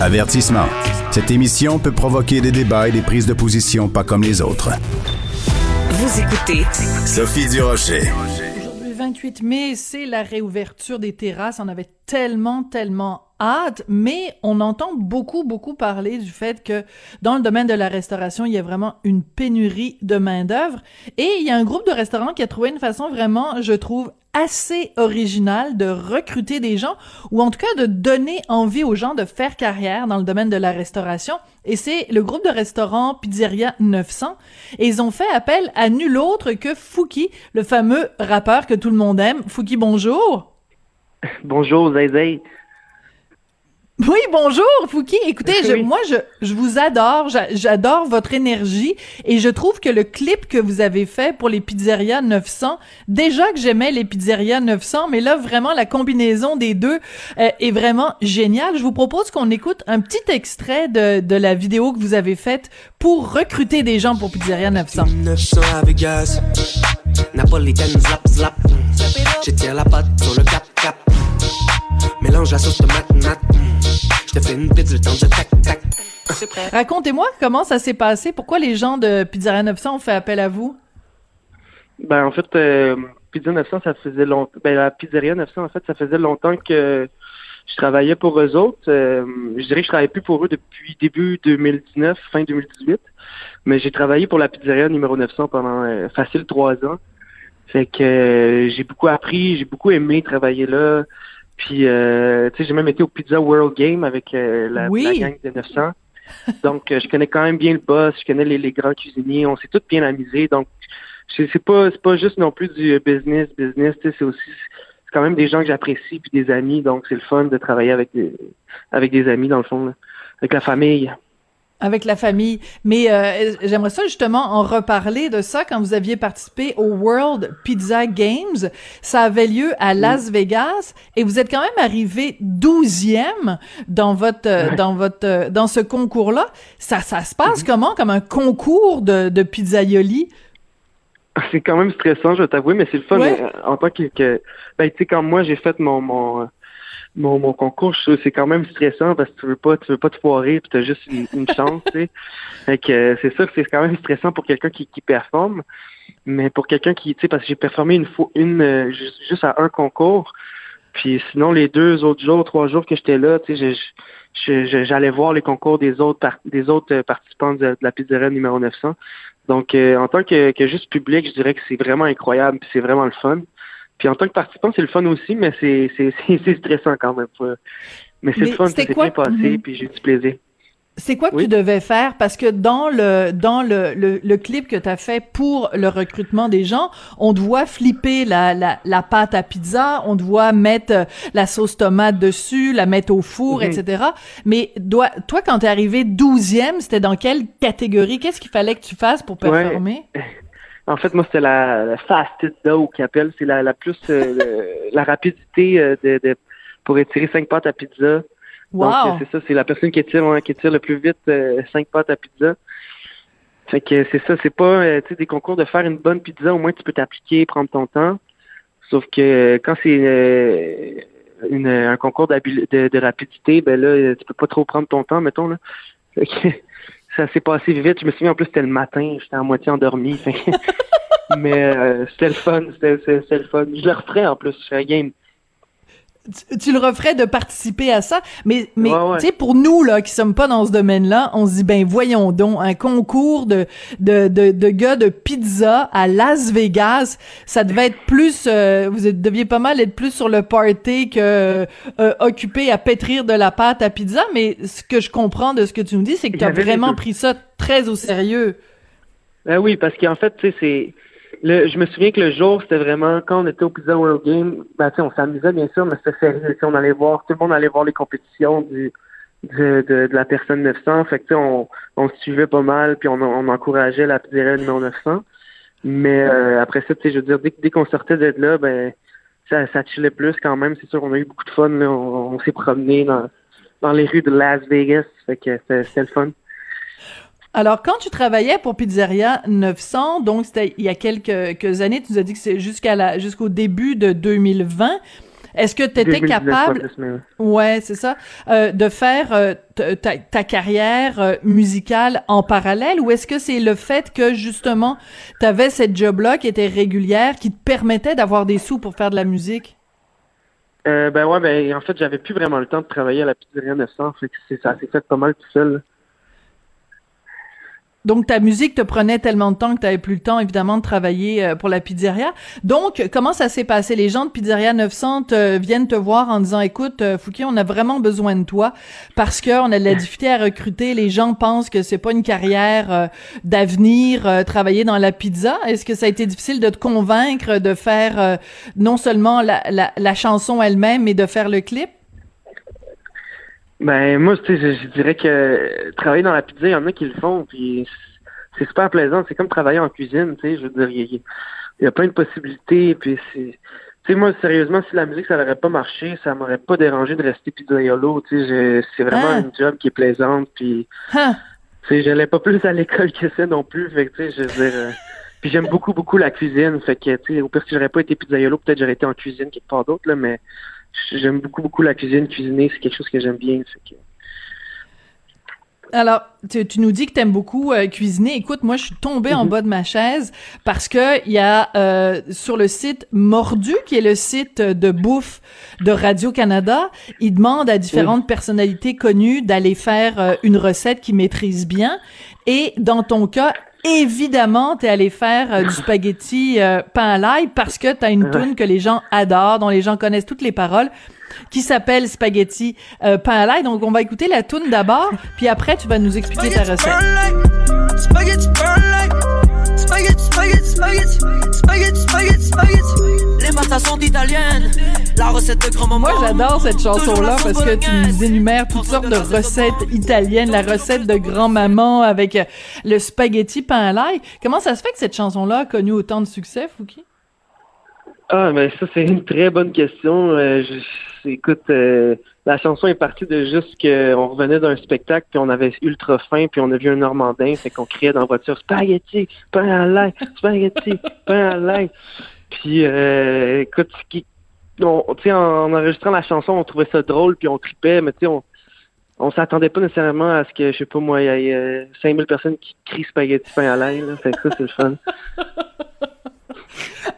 Avertissement. Cette émission peut provoquer des débats et des prises de position pas comme les autres. Vous écoutez Sophie Durocher. Aujourd'hui, 28 mai, c'est la réouverture des terrasses. On avait tellement, tellement hâte, mais on entend beaucoup, beaucoup parler du fait que dans le domaine de la restauration, il y a vraiment une pénurie de main-d'œuvre. Et il y a un groupe de restaurants qui a trouvé une façon vraiment, je trouve, assez originale de recruter des gens ou en tout cas de donner envie aux gens de faire carrière dans le domaine de la restauration. Et c'est le groupe de restaurants Pizzeria 900. Et ils ont fait appel à nul autre que Fouki, le fameux rappeur que tout le monde aime. Fouki, bonjour. Bonjour, Zay. Oui, bonjour, Fouki. Écoutez, je, moi, je, je vous adore. J'adore votre énergie et je trouve que le clip que vous avez fait pour les Pizzeria 900, déjà que j'aimais les Pizzeria 900, mais là, vraiment, la combinaison des deux euh, est vraiment géniale. Je vous propose qu'on écoute un petit extrait de, de la vidéo que vous avez faite pour recruter des gens pour Pizzeria 900. 900 avec gaz, zap, zap. la patte sur le cap. Mélange la sauce tomate, je te fais une pizza, tac, tac. Racontez-moi comment ça s'est passé. Pourquoi les gens de Pizzeria 900 ont fait appel à vous? Ben, en fait, euh, Pizza 900, ça faisait longtemps. Ben, la Pizzeria 900, en fait, ça faisait longtemps que je travaillais pour eux autres. Euh, je dirais que je travaillais plus pour eux depuis début 2019, fin 2018. Mais j'ai travaillé pour la Pizzeria numéro 900 pendant euh, facile trois ans. Fait que j'ai beaucoup appris, j'ai beaucoup aimé travailler là. Puis, euh, tu sais, j'ai même été au Pizza World Game avec euh, la, gang de 900. Donc, euh, je connais quand même bien le boss, je connais les, les grands cuisiniers, on s'est tous bien amusés. Donc, c'est pas c'est pas juste non plus du business, business, tu sais, c'est aussi c'est quand même des gens que j'apprécie puis des amis. Donc, c'est le fun de travailler avec des avec des amis dans le fond, avec la famille avec la famille. Mais euh, j'aimerais ça justement en reparler de ça quand vous aviez participé au World Pizza Games. Ça avait lieu à Las Vegas et vous êtes quand même arrivé douzième dans votre euh, dans votre euh, dans ce concours-là. Ça ça se passe mm-hmm. comment comme un concours de, de pizzaioli? C'est quand même stressant, je vais t'avouer, mais c'est le fun en tant que, que ben tu sais quand moi j'ai fait mon mon mon, mon concours, c'est quand même stressant parce que tu veux pas, tu veux pas te foirer puis t'as juste une, chance, tu sais. Fait que euh, c'est ça, c'est quand même stressant pour quelqu'un qui, qui performe. Mais pour quelqu'un qui, tu sais, parce que j'ai performé une fois, une, euh, juste à un concours. Puis sinon, les deux autres jours, trois jours que j'étais là, tu sais, j'allais voir les concours des autres des autres participants de, la pizzeria numéro 900. Donc, euh, en tant que, que juste public, je dirais que c'est vraiment incroyable, puis c'est vraiment le fun. Puis en tant que participant, c'est le fun aussi, mais c'est, c'est, stressant quand même. Mais c'est le fun, c'est bien passé, puis j'ai du plaisir. C'est quoi que tu devais faire? Parce que dans le dans le, le, clip que tu as fait pour le recrutement des gens, on doit flipper la, la, la pâte à pizza, on doit mettre euh, la sauce tomate dessus, la mettre au four, mhm. etc. Mais toi, quand t'es arrivé douzième, c'était dans quelle catégorie? Qu'est-ce qu'il fallait que tu fasses pour performer? En fait, moi, c'était la, la fastest dough qui appelle. C'est la, la plus euh, la rapidité euh, de, de, pour étirer cinq pâtes à pizza. Wow. Donc, euh, c'est ça, c'est la personne qui étire, qui étire le plus vite cinq pâtes à pizza. Fait que c'est ça, c'est pas tu sais des concours de faire une bonne pizza, au moins tu peux t'appliquer, prendre ton temps. Sauf que quand c'est une, un concours de, de, rapidité, ben là, tu peux pas trop prendre ton temps, mettons là. Fait que, ça s'est passé vite. Je me souviens en plus c'était le matin, j'étais à moitié endormi. mais euh, c'était le fun, c'était le fun. Je le referais en plus, je serais game tu, le referais de participer à ça, mais mais tu sais pour nous là qui sommes pas dans ce domaine-là, on se dit ben voyons donc un concours de de de, de gars de pizza à Las Vegas, ça devait être plus euh, vous deviez pas mal être plus sur le party que euh, occupé à pétrir de la pâte à pizza, mais ce que je comprends de ce que tu nous dis, c'est que tu as vraiment pris ça très au sérieux. Ben oui, parce qu'en fait, tu sais c'est je me souviens que le jour, c'était vraiment quand on était au Pizza World Game, ben, on s'amusait bien sûr, mais c'était sérieux. On allait voir, tout le monde allait voir les compétitions du, de, de, la personne 900. Fait que, on, on suivait pas mal, puis on, on encourageait la pizzeria numéro 900. Mais euh, après ça, je veux dire, dès, dès qu'on sortait d'être là, ben ça, ça chillait plus quand même. C'est sûr qu'on a eu beaucoup de fun. On, s'est promené dans, dans les rues de Las Vegas. Fait que c'était le fun. Alors, quand tu travaillais pour Pizzeria 900, donc c'était il y a quelques, années, tu nous as dit que c'est jusqu'à la jusqu'au début de 2020. Est-ce que tu étais capable, ouais, c'est ça, euh, de faire euh, ta, ta, carrière euh, musicale en parallèle, ou est-ce que c'est le fait que justement tu avais cette job-là qui était régulière, qui te permettait d'avoir des sous pour faire de la musique? ben ouais, ben en fait j'avais plus vraiment le temps de travailler à la pizzeria 900, fait que ça s'est fait pas mal tout seul. Donc ta musique te prenait tellement de temps que tu plus le temps évidemment de travailler euh, pour la pizzeria. Donc comment ça s'est passé? Les gens de Pizzeria 900 viennent te voir en disant écoute euh, Fouki, on a vraiment besoin de toi parce que on a de la difficulté à recruter, les gens pensent que c'est pas une carrière euh, d'avenir travailler dans la pizza. Est-ce que ça a été difficile de te convaincre de faire non seulement la chanson elle-même mais de faire le clip? Ben moi, tu sais, je, dirais que travailler dans la pizza, il y en a qui le font, puis c'est super plaisant. C'est comme travailler en cuisine, tu sais. Je veux dire, il y, a plein de possibilités, puis c'est. Tu sais, moi, sérieusement, si la musique, ça n'aurait pas marché, ça m'aurait pas dérangé de rester pizzaiolo. Tu sais, c'est vraiment un hein? job qui est plaisante, puis. Tu sais, j'allais pas plus à l'école que ça non plus. Fait que, tu sais, je veux dire. Euh, puis j'aime beaucoup, beaucoup la cuisine. Fait que, tu sais, au pire, si j'aurais pas été pizzaiolo, peut-être j'aurais été en cuisine quelque part d'autre, là, mais j'aime beaucoup, beaucoup la cuisine. Cuisiner, c'est quelque chose que j'aime bien. Alors, tu, nous dis que tu aimes beaucoup euh, cuisiner. Écoute, moi, je suis tombée en mhm. bas de ma chaise parce que il y a euh, sur le site Mordu, qui est le site de bouffe de Radio Canada, il demande à différentes personnalités connues d'aller faire euh, une recette qu'ils maîtrisent bien. Et dans ton cas, évidemment, t'es allé faire euh, du spaghetti euh, pain à l'ail parce que t'as une tune que les gens adorent, dont les gens connaissent toutes les paroles, qui s'appelle Spaghetti euh, pain à l'ail. Donc, on va écouter la tune d'abord, puis après, tu vas nous expliquer ta recette. Spaghetti, spaghetti, spaghetti, spaghetti, spaghetti, spaghetti, Les matas sont italiennes. La recette de grand-maman. Moi, j'adore cette chanson-là parce que tu nous énumères toutes sortes de recettes italiennes. La recette de grand-maman avec euh, le spaghetti pain à l'ail. Comment ça se fait que cette chanson-là a connu autant de succès, Fouki? Ah, mais ça, c'est une très bonne question. Euh, écoute, euh, la chanson est partie de juste qu'on revenait d'un spectacle, puis on avait ultra faim, puis on a vu un Normandin, fait qu'on criait dans la voiture spaghetti, pain à l'ail, spaghetti, pain à l'ail. Puis, euh, écoute, on, en, enregistrant la chanson, on trouvait ça drôle, puis on tripait, mais tu sais, on, on s'attendait pas nécessairement à ce que, je sais pas moi, il y ait 5000 personnes qui crient spaghetti, pain à l'ail, fait que ça, c'est le fun.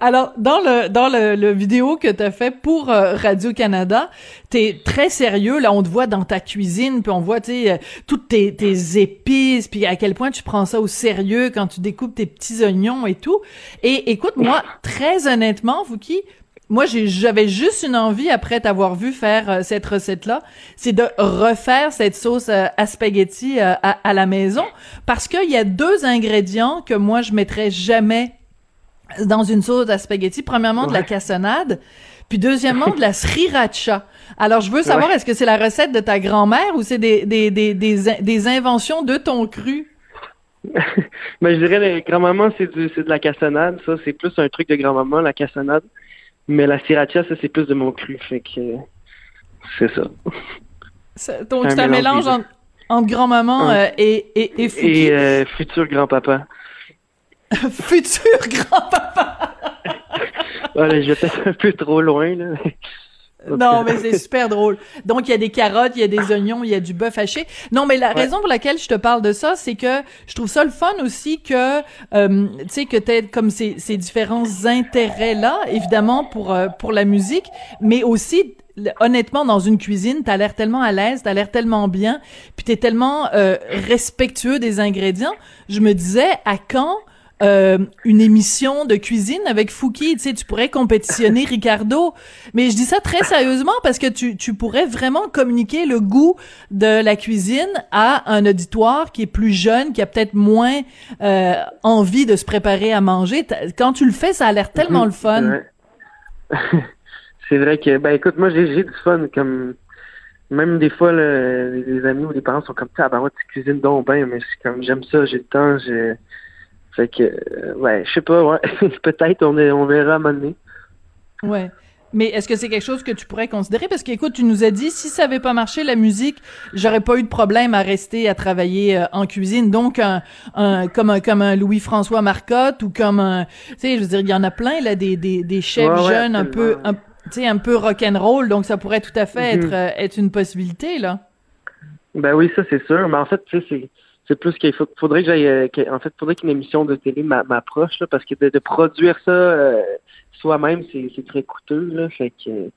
Alors, dans le dans le, le vidéo que tu as fait pour euh, Radio Canada, t'es très sérieux. Là, on te voit dans ta cuisine, puis on voit, tu euh, toutes tes, tes épices, puis à quel point tu prends ça au sérieux quand tu découpes tes petits oignons et tout. Et écoute, moi, très honnêtement, qui moi, j'avais juste une envie, après t'avoir vu faire euh, cette recette-là, c'est de refaire cette sauce à spaghetti à, à, la maison, parce qu'il y a deux ingrédients que moi, je mettrais jamais dans une sauce à spaghetti, premièrement de la cassonade, puis deuxièmement de la sriracha. Alors je veux savoir, est-ce que c'est la recette de ta grand-mère ou c'est des, des, des, des, inventions de ton cru? ben, je dirais, grand-maman, c'est de la cassonade. Ça, c'est plus un truc de grand-maman, la cassonade. Mais la sriracha, ça, c'est plus de mon cru. Fait que c'est ça. donc, c'est un, mélange, entre, grand-maman euh, et, et, et, et euh, futur grand-papa. Futur grand-papa! voilà, je vais peut-être un peu trop loin, là. Non, mais c'est super drôle. Donc, il y a des carottes, il y a des oignons, il y a du bœuf haché. Non, mais la raison pour laquelle je te parle de ça, c'est que je trouve ça le fun aussi que, euh, tu sais, que t'aies comme ces, ces différents intérêts-là, évidemment, pour, euh, pour la musique, mais aussi honnêtement, dans une cuisine, t'as l'air tellement à l'aise, t'as l'air tellement bien, puis t'es tellement euh, respectueux des ingrédients. Je me disais, à quand euh, une émission de cuisine avec Fouki, tu sais, tu pourrais compétitionner Ricardo. Mais je dis ça très sérieusement parce que tu, tu pourrais vraiment communiquer le goût de la cuisine à un auditoire qui est plus jeune, qui a peut-être moins euh, envie de se préparer à manger. Quand tu le fais, ça a l'air tellement le fun. C'est vrai que, ben écoute, moi j'ai du fun comme même des fois les amis ou les parents sont comme ça, ah ben ouais, tu cuisines donc bien, mais c'est comme j'aime ça, j'ai le temps, j'ai fait que, euh, ouais, je sais pas, ouais. Peut-être, on, est, on verra à un moment donné. Ouais. Mais est-ce que c'est quelque chose que tu pourrais considérer? Parce qu'écoute, tu nous as dit, si ça avait pas marché, la musique, j'aurais pas eu de problème à rester à travailler euh, en cuisine. Donc, un, un, comme un, comme un Louis-François Marcotte ou comme un, tu sais, je veux dire, il y en a plein, là, des, des, des chefs jeunes un peu, tu sais, un peu rock'n'roll, donc ça pourrait tout à fait être, mm-hmm. être une possibilité, là. Ben oui, ça c'est sûr. Mais en fait, tu sais, c'est c'est plus qu'il faudrait que j'aille en fait faudrait qu'une émission de télé m'approche parce que de, produire ça soi-même c'est très coûteux là fait que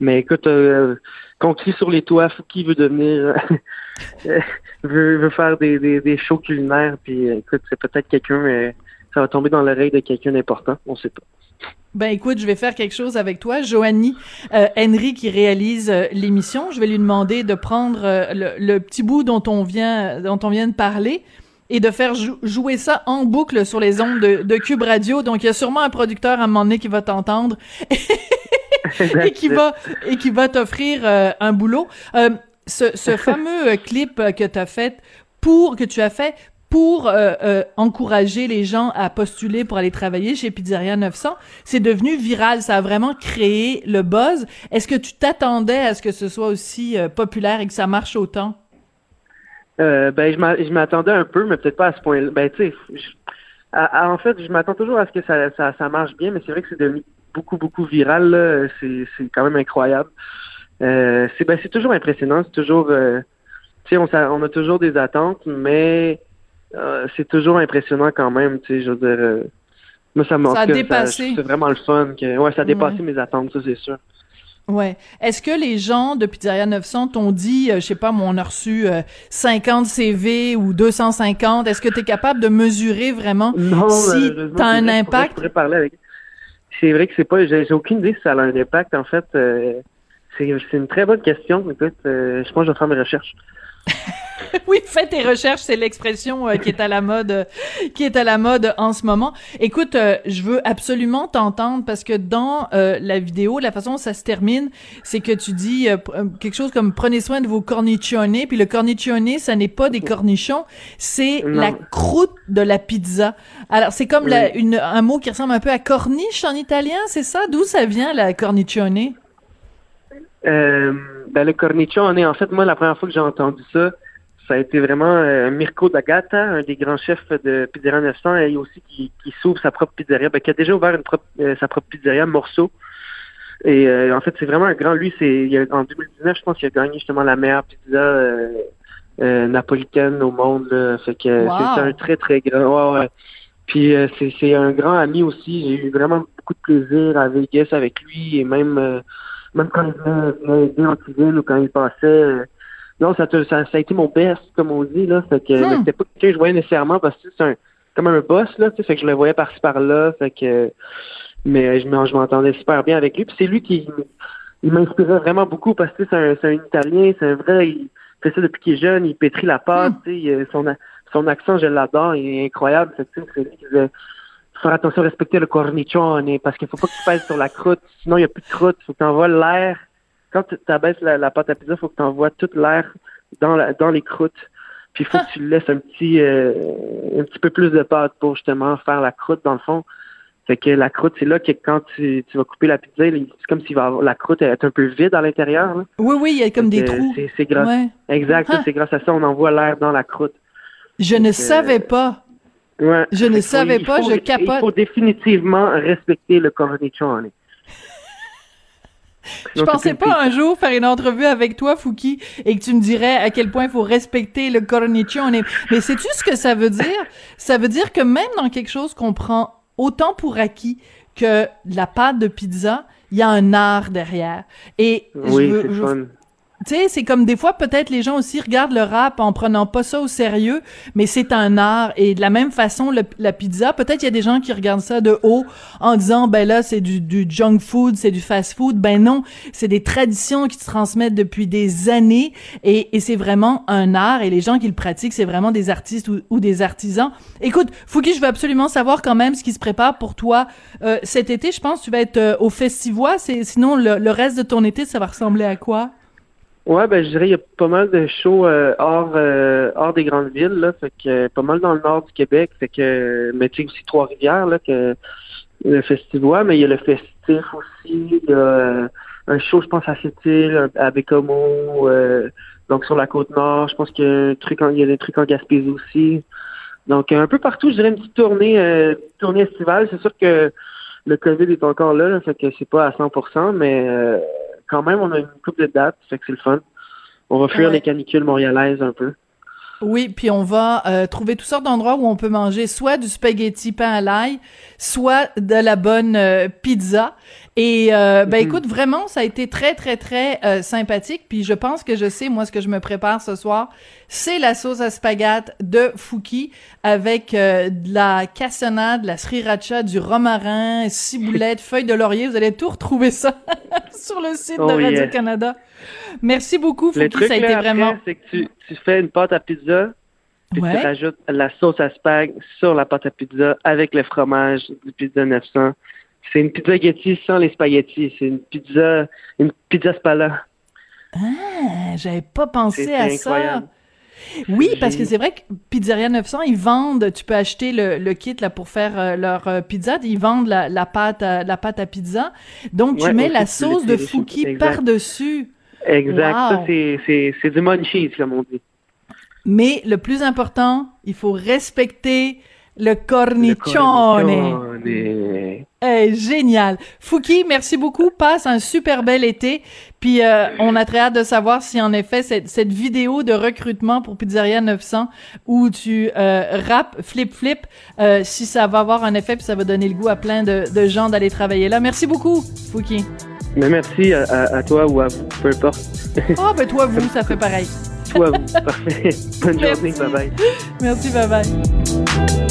mais écoute, euh, crie sur les toits, qui veut devenir, euh, veut, veut faire des, des, des shows culinaires, puis euh, écoute, c'est peut-être quelqu'un, euh, ça va tomber dans l'oreille de quelqu'un d'important, on sait pas. Ben écoute, je vais faire quelque chose avec toi, Joanie Henry qui réalise l'émission. Je vais lui demander de prendre le, le, petit bout dont on vient dont on vient de parler et de faire jouer ça en boucle sur les ondes de, de, Cube Radio. Donc il y a sûrement un producteur à un moment donné qui va t'entendre et qui va et qui va t'offrir euh, un boulot. Euh, ce, ce fameux euh, clip que tu as fait pour que tu as fait pour encourager les gens à postuler pour aller travailler chez Pizzeria 900, c'est devenu viral. Ça a vraiment créé le buzz. Est-ce que tu t'attendais à ce que ce soit aussi populaire et que ça marche autant? ben, je m'attendais un peu, mais peut-être pas à ce point-là. Ben, tu sais, en fait, je m'attends toujours à ce que ça, ça, marche bien, mais c'est vrai que c'est devenu beaucoup, beaucoup viral. C'est, quand même incroyable. Euh, c'est, ben, c'est toujours impressionnant. C'est toujours, euh, tu sais, on, on, a toujours des attentes, mais euh, c'est toujours impressionnant quand même. Tu sais, je veux dire, euh, moi ça m'a. Ça a dépassé. C'est vraiment le fun. Que, ouais, ça a dépassé mes attentes, ça c'est sûr. Ouais. Est-ce que les gens de Pizzeria 900 t'ont dit, je sais pas, moi, on a reçu 50 CV ou 250. Est-ce que tu es capable de mesurer vraiment si tu as un impact? Je parler avec c'est vrai que c'est pas, j'ai aucune idée si ça a un impact. En fait, euh, c'est une très bonne question. Écoute, euh, je pense que je vais faire mes recherches. oui, fais tes recherches, c'est l'expression euh, qui est à la mode, qui est à la mode en ce moment. Écoute, je veux absolument t'entendre parce que dans la vidéo, la façon dont ça se termine, c'est que tu dis quelque chose comme prenez soin de vos cornichons. Puis le cornichonné, ça n'est pas des cornichons, c'est la croûte de la pizza. Alors, c'est comme une, un mot qui ressemble un peu à corniche en italien, c'est ça? D'où ça vient, la cornicione? Euh, ben, le cornicione, en fait, moi, la première fois que j'ai entendu ça, ça a été vraiment euh, Mirko D'Agata, un des grands chefs de Pizzeria 900, et aussi qui, qui s'ouvre sa propre pizzeria, ben, qui a déjà ouvert une propre, euh, sa propre pizzeria, Morceau. Et euh, en fait, c'est vraiment un grand. Lui, c'est en 2019, je pense qu'il a gagné justement la meilleure pizza napolitaine au monde. Là. Fait que c'est un très très grand. Ouais, ouais. Puis c'est un grand ami aussi. J'ai eu vraiment beaucoup de plaisir à Vegas avec lui et même même quand il venait aider en cuisine ou quand il passait. Euh, non, ça, ça, ça, a été mon best, comme on dit, là. Fait que hmm. c'était pas quelqu'un que je voyais nécessairement parce que c'est un comme un boss, là, tu sais, fait que je le voyais par-ci par-là. Fait que mais je m'entendais super bien avec lui. Puis c'est lui qui il m'inspirait vraiment beaucoup parce que c'est un, un Italien, c'est un vrai, il fait ça depuis qu'il est jeune, il pétrit la pâte, tu sais, son son accent, je l'adore, il est incroyable. C'est lui qui disait faire attention à respecter le cornichon parce qu'il faut pas que tu pèses sur la croûte, sinon il n'y a plus de croûte. Il faut que tu envoies l'air. Quand tu abaisses la, pâte à pizza, il faut que tu envoies toute l'air dans, la, dans les croûtes. Puis il faut que tu laisses un petit euh, un petit peu plus de pâte pour justement faire la croûte dans le fond. Fait que la croûte, c'est là que quand tu, tu vas couper la pizza, c'est comme si la croûte est un peu vide à l'intérieur. Oui, oui, il y a comme des trous. C'est grâce, exact, c'est grâce à ça on envoie l'air dans la croûte. Je ne savais pas. Ouais. Je ne savais pas, je capote. Il faut définitivement respecter le cornichon. Je pensais pas un jour faire une entrevue avec toi, Fouki, et que tu me dirais à quel point il faut respecter le cornichon. Mais sais-tu ce que ça veut dire? Ça veut dire que même dans quelque chose qu'on prend autant pour acquis que la pâte de pizza, il y a un art derrière. Et oui, je, tu sais, c'est comme des fois peut-être les gens aussi regardent le rap en prenant pas ça au sérieux, mais c'est un art et de la même façon la pizza, peut-être il y a des gens qui regardent ça de haut en disant ben là c'est du, junk food, c'est du fast food. Ben non, c'est des traditions qui se transmettent depuis des années et, c'est vraiment un art et les gens qui le pratiquent c'est vraiment des artistes ou, des artisans. Écoute, Fouki, je veux absolument savoir quand même ce qui se prépare pour toi euh, cet été. Je pense que tu vas être euh, au Festivois. Sinon le reste de ton été ça va ressembler à quoi? Ouais, ben je dirais il y a pas mal de shows euh, hors euh, hors des grandes villes, là, fait que euh, pas mal dans le nord du Québec, fait que mais tu sais aussi Trois-Rivières, là, que le festival, mais il y a le festif aussi, il y a un show, je pense, à Sept-Îles, à Bécomo, donc sur la côte nord, je pense qu'il y a un truc il y a des trucs en Gaspésie aussi. Donc un peu partout, je dirais une petite tournée, tournée estivale. C'est sûr que le COVID est encore là, là fait que c'est pas à 100%, mais euh, quand même, on a une coupe de dates, fait que c'est le fun. On va fuir les canicules montréalaises un peu. Oui, puis on va euh, trouver toutes sortes d'endroits où on peut manger soit du spaghetti pain à l'ail, soit de la bonne euh, pizza. Et euh, ben mhm. écoute, vraiment, ça a été très très très sympathique. Puis je pense que je sais moi ce que je me prépare ce soir, c'est la sauce à spaghetti de Fouki avec de la cassonade, de la sriracha, du romarin, ciboulette, feuilles de laurier. Vous allez tout retrouver ça sur le site de oh, Radio Canada. Merci beaucoup, Fouki. Ça a été vraiment. C'est que tu, tu, fais une pâte à pizza, puis tu rajoutes la sauce à spag sur la pâte à pizza avec le fromage du pizza 900. C'est une pizza spaghetti sans les spaghettis. C'est une pizza, une pizza spala. Ah, j'avais pas pensé à ça. Oui, parce que c'est vrai que Pizzeria 900, ils vendent, tu peux acheter le, kit là pour faire euh, leur euh, pizza, ils vendent la, pâte à, la pâte à pizza. Donc tu mets la sauce de Fouki par-dessus. Exact. Ça, c'est du munchies, comme on dit. Mais le plus important, il faut respecter le cornicione. Eh, génial. Fouki, merci beaucoup. Passe un super bel été. Puis euh, on a très hâte de savoir si en effet cette, cette vidéo de recrutement pour Pizzeria 900 où tu euh, rap flip flip, euh, si ça va avoir un effet puis ça va donner le goût à plein de, de gens d'aller travailler là. Merci beaucoup, Fouki. Mais merci à, toi ou à vous, peu importe. oh, ben toi, vous, ça fait pareil. toi, vous. Parfait. Bonne journée. Bye bye. Merci, bye bye.